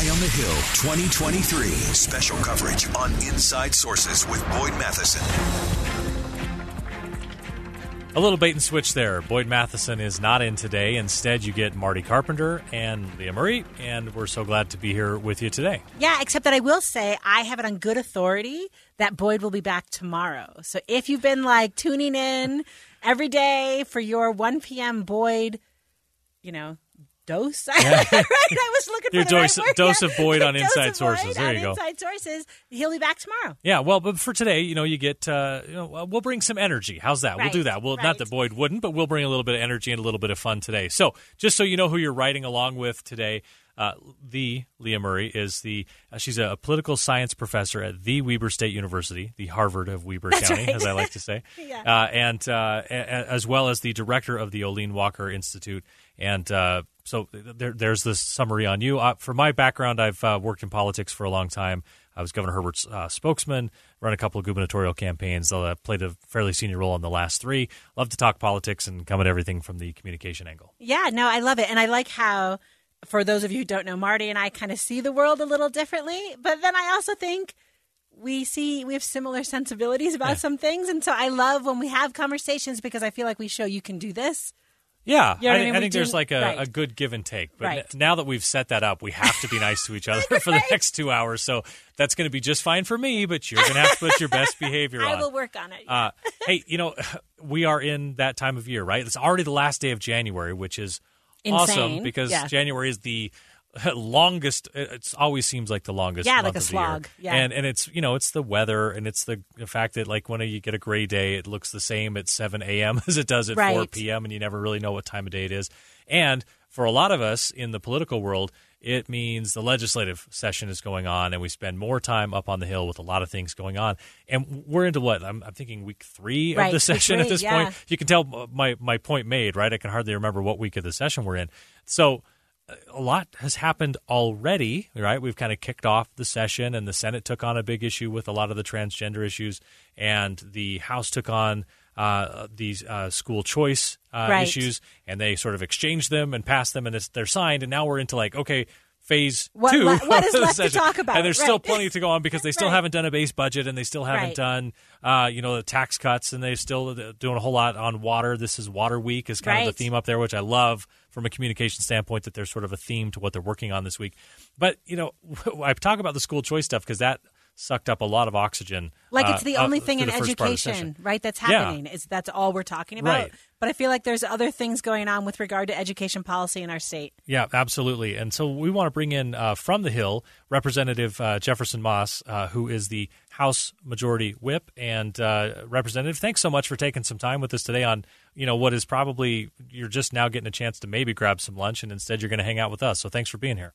Eye on the Hill 2023. Special coverage on Inside Sources with Boyd Matheson. A little bait and switch there. Boyd Matheson is not in today. Instead, you get Marty Carpenter and Leah Murray, and we're so glad to be here with you today. Yeah, except that I will say I have it on good authority that Boyd will be back tomorrow. So if you've been like tuning in every day for your 1 p.m. Boyd, you know, dose. Yeah. right? I was looking Your for dose, right dose of Boyd on Inside Sources. There you go. Inside Sources. He'll be back tomorrow. Yeah, well, but for today, you know, you get, uh, you know, we'll bring some energy. How's that? We'll do that. Well, not that Boyd wouldn't, but we'll bring a little bit of energy and a little bit of fun today. So, just so you know who you're riding along with today, uh, the Leah Murray is the uh, she's a political science professor at the Weber State University, the Harvard of Weber County, right. as I like to say, Yeah. uh, and uh, a- a- as well as the director of the Olene Walker Institute. And uh, so there, there's this summary on you. Uh, for my background, I've uh, worked in politics for a long time. I was Governor Herbert's uh, spokesman, run a couple of gubernatorial campaigns, uh, played a fairly senior role in the last three. Love to talk politics and come at everything from the communication angle. Yeah, no, I love it. And I like how, for those of you who don't know, Marty and I kind of see the world a little differently. But then I also think we see, we have similar sensibilities about Yeah. some things. And so I love when we have conversations because I feel like we show you can do this. Yeah, You know I, I think- mean? I think there's like a, right. a good give and take. But Right. n- now that we've set that up, we have to be nice to each other for the next two hours. So that's going to be just fine for me, but you're going to have to put your best behavior I on. will work on it. Uh, hey, you know, we are in that time of year, right? It's already the last day of January, which is awesome because Yeah. January is the longest. It always seems like the longest. Yeah, month like a of slog. Yeah. and and it's you know it's the weather and it's the, the fact that like when you get a gray day, it looks the same at seven a.m. as it does at four p.m. and you never really know what time of day it is. And for a lot of us in the political world, it means the legislative session is going on, and we spend more time up on the hill with a lot of things going on. And we're into what I'm, I'm thinking week three Right, of the session at this yeah. point. You can tell my my point made, right? I can hardly remember what week of the session we're in. So a lot has happened already, right? We've kind of kicked off the session, and the Senate took on a big issue with a lot of the transgender issues, and the House took on uh, these uh, school choice uh, Right. issues, and they sort of exchanged them and passed them, and it's, they're signed, and now we're into like okay. Phase What two. le- what is left to talk about? And there's still plenty to go on because they still Right. haven't done a base budget and they still haven't Right. done, uh, you know, the tax cuts and they're still doing a whole lot on water. This is Water Week is kind of the theme up there, which I love from a communication standpoint that there's sort of a theme to what they're working on this week. But you know, I talk about the school choice stuff because that sucked up a lot of oxygen. Like uh, it's the uh, only thing in the first part of the education, right? That's Yeah. happening. Is that's all we're talking about. Right. But I feel like there's other things going on with regard to education policy in our state. Yeah, absolutely. And so we want to bring in uh, from the Hill Representative uh, Jefferson Moss, uh, who is the House Majority Whip and uh, Representative. Thanks so much for taking some time with us today on you know what is probably you're just now getting a chance to maybe grab some lunch, and instead you're going to hang out with us. So thanks for being here.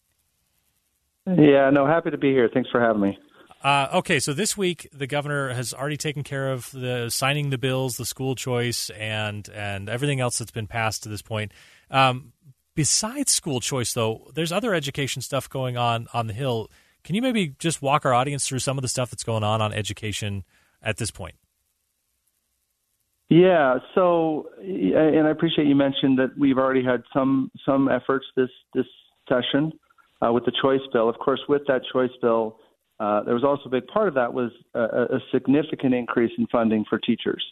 Yeah, no, happy to be here. Thanks for having me. Uh, okay, so this week the governor has already taken care of the signing the bills, the school choice, and and everything else that's been passed to this point. Um, besides school choice, though, there's other education stuff going on on the Hill. Can you maybe just walk our audience through some of the stuff that's going on on education at this point? Yeah, so and I appreciate you mentioned that we've already had some some efforts this this session uh, with the choice bill. Of course, with that choice bill, uh, there was also a big part of that was a, a significant increase in funding for teachers.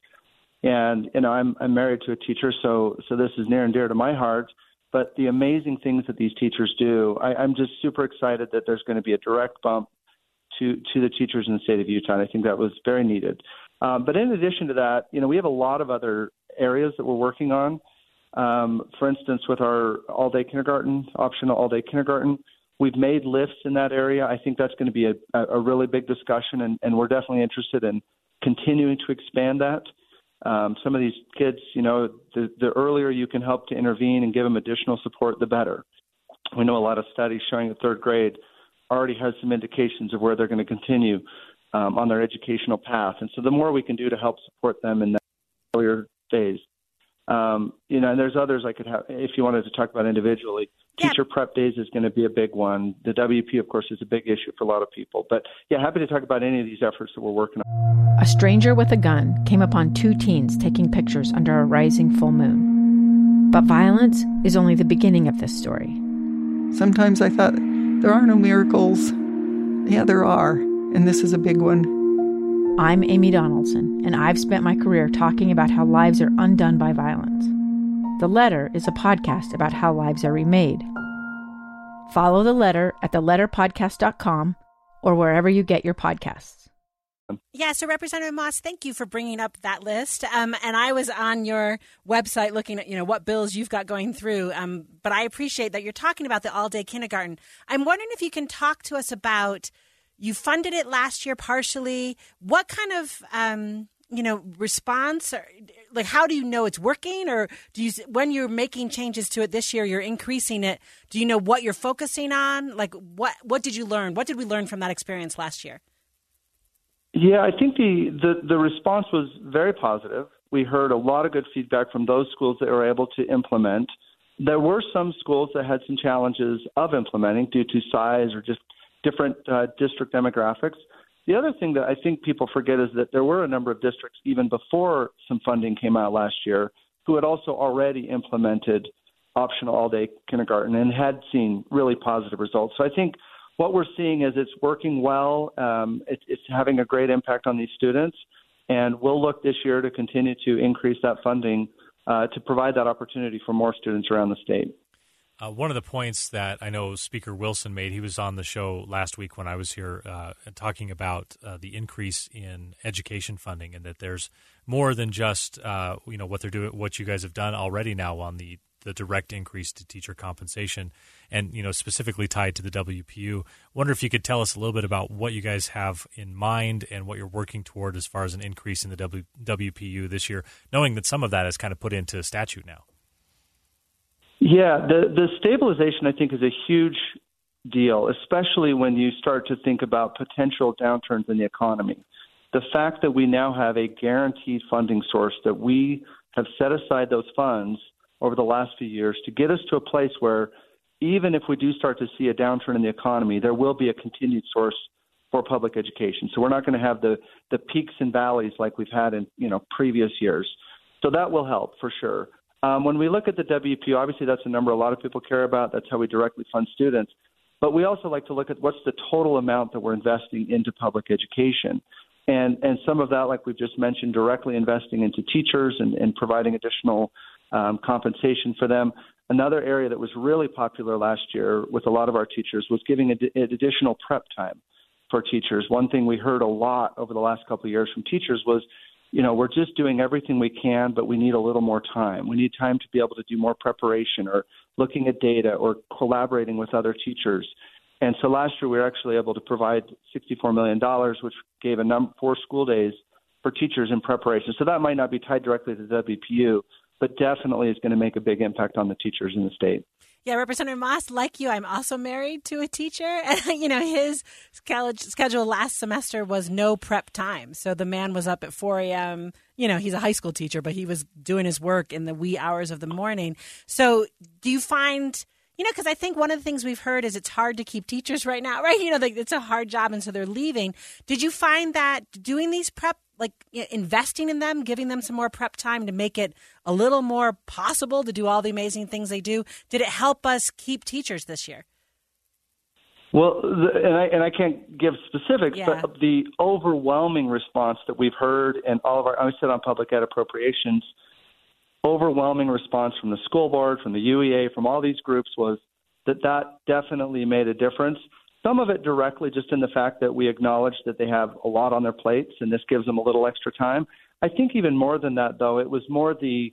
And you know, I'm I'm married to a teacher, so so this is near and dear to my heart. But the amazing things that these teachers do, I, I'm just super excited that there's going to be a direct bump to to the teachers in the state of Utah. And I think that was very needed. Um, but in addition to that, you know, we have a lot of other areas that we're working on. Um, for instance, with our all-day kindergarten, optional all-day kindergarten, we've made lifts in that area. I think that's going to be a, a really big discussion, and, and we're definitely interested in continuing to expand that. Um, some of these kids, you know, the, the earlier you can help to intervene and give them additional support, the better. We know a lot of studies showing that third grade already has some indications of where they're going to continue um, on their educational path. And so the more we can do to help support them in that earlier phase. Um, you know, and there's others I could have if you wanted to talk about individually. Yeah. Teacher prep days is going to be a big one. The WP, of course, is a big issue for a lot of people. But yeah, happy to talk about any of these efforts that we're working on. A stranger with a gun came upon two teens taking pictures under a rising full moon. But violence is only the beginning of this story. Sometimes I thought, there are no miracles. Yeah, there are. And this is a big one. I'm Amy Donaldson, and I've spent my career talking about how lives are undone by violence. The Letter is a podcast about how lives are remade. Follow The Letter at theletterpodcast.com or wherever you get your podcasts. Yeah, so Representative Moss, thank you for bringing up that list. Um, and I was on your website looking at you know what bills you've got going through. Um, but I appreciate that you're talking about the all day kindergarten. I'm wondering if you can talk to us about you funded it last year partially. What kind of um, you know response or like how do you know it's working or do you when you're making changes to it this year you're increasing it do you know what you're focusing on like what what did you learn what did we learn from that experience last year Yeah, I think the, the, the response was very positive. We heard a lot of good feedback from those schools that were able to implement. There were some schools that had some challenges of implementing due to size or just different uh, district demographics. The other thing that I think people forget is that there were a number of districts, even before some funding came out last year, who had also already implemented optional all day kindergarten and had seen really positive results. So I think what we're seeing is it's working well. Um, it, it's having a great impact on these students, and we'll look this year to continue to increase that funding uh, to provide that opportunity for more students around the state. Uh, one of the points that I know Speaker Wilson made, he was on the show last week when I was here uh, talking about uh, the increase in education funding, and that there's more than just uh, you know what they're doing, what you guys have done already now on the the direct increase to teacher compensation, and you know specifically tied to the WPU. Wonder if you could tell us a little bit about what you guys have in mind and what you're working toward as far as an increase in the w, WPU this year, knowing that some of that is kind of put into statute now. Yeah, the the stabilization I think is a huge deal, especially when you start to think about potential downturns in the economy. The fact that we now have a guaranteed funding source that we have set aside those funds over the last few years to get us to a place where even if we do start to see a downturn in the economy, there will be a continued source for public education. So we're not going to have the the peaks and valleys like we've had in you know previous years. So that will help for sure. Um, when we look at the WPU, obviously that's a number a lot of people care about. That's how we directly fund students. But we also like to look at what's the total amount that we're investing into public education. And, and some of that, like we've just mentioned, directly investing into teachers and, and providing additional um, compensation for them. Another area that was really popular last year with a lot of our teachers was giving ad- additional prep time for teachers. One thing we heard a lot over the last couple of years from teachers was you know, we're just doing everything we can, but we need a little more time. We need time to be able to do more preparation or looking at data or collaborating with other teachers. And so last year we were actually able to provide $64 million, which gave a number four school days for teachers in preparation. So that might not be tied directly to the WPU, but definitely is going to make a big impact on the teachers in the state. Yeah, Representative Moss, like you, I'm also married to a teacher. And, you know, his schedule last semester was no prep time. So the man was up at 4 a.m. You know, he's a high school teacher, but he was doing his work in the wee hours of the morning. So do you find, you know, because I think one of the things we've heard is it's hard to keep teachers right now, right? You know, it's a hard job, and so they're leaving. Did you find that doing these prep like investing in them, giving them some more prep time to make it a little more possible to do all the amazing things they do? Did it help us keep teachers this year? Well, the, and I and I can't give specifics, Yeah. but the overwhelming response that we've heard, and all of our I said on public ed appropriations, overwhelming response from the school board, from the UEA, from all these groups was that that definitely made a difference. Some of it directly just in the fact that we acknowledge that they have a lot on their plates, and this gives them a little extra time. I think even more than that, though, it was more the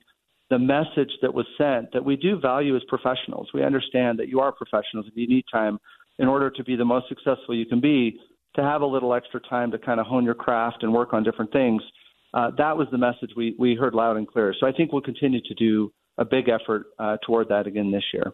the message that was sent that we do value as professionals. We understand that you are professionals and you need time in order to be the most successful you can be. To have a little extra time to kind of hone your craft and work on different things. Uh, that was the message we we heard loud and clear. So I think we'll continue to do a big effort uh, toward that again this year.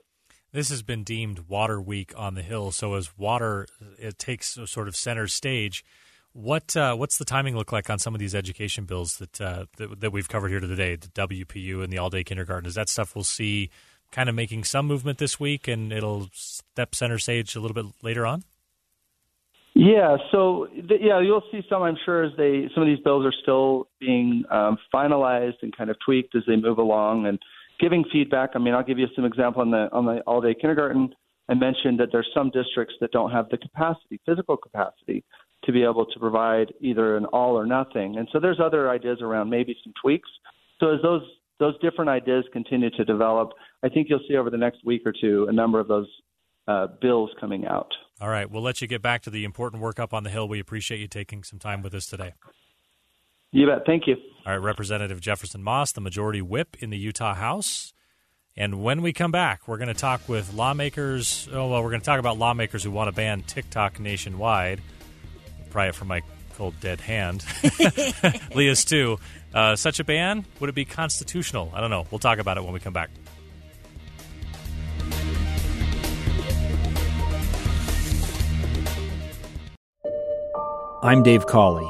This has been deemed Water Week on the Hill. So as water it takes sort of center stage, what uh, what's the timing look like on some of these education bills that, uh, that that we've covered here today, the WPU and the all day kindergarten? Is that stuff we'll see kind of making some movement this week, and it'll step center stage a little bit later on? Yeah, so th- yeah, you'll see some. I'm sure as they some of these bills are still being um, finalized and kind of tweaked as they move along and giving feedback. I mean, I'll give you some example on the on the all day kindergarten. I mentioned that there's some districts that don't have the capacity, physical capacity, to be able to provide either an all or nothing. And so there's other ideas around maybe some tweaks. So as those those different ideas continue to develop, I think you'll see over the next week or two a number of those uh, bills coming out. All right, we'll let you get back to the important work up on the Hill. We appreciate you taking some time with us today. You bet. Thank you. All right, Representative Jefferson Moss, the majority whip in the Utah House. And when we come back, we're going to talk with lawmakers. Oh, well, we're going to talk about lawmakers who want to ban TikTok nationwide. Pry it from my cold, dead hand. Leah's, too. Uh, such a ban, would it be constitutional? I don't know. We'll talk about it when we come back. I'm Dave Cawley,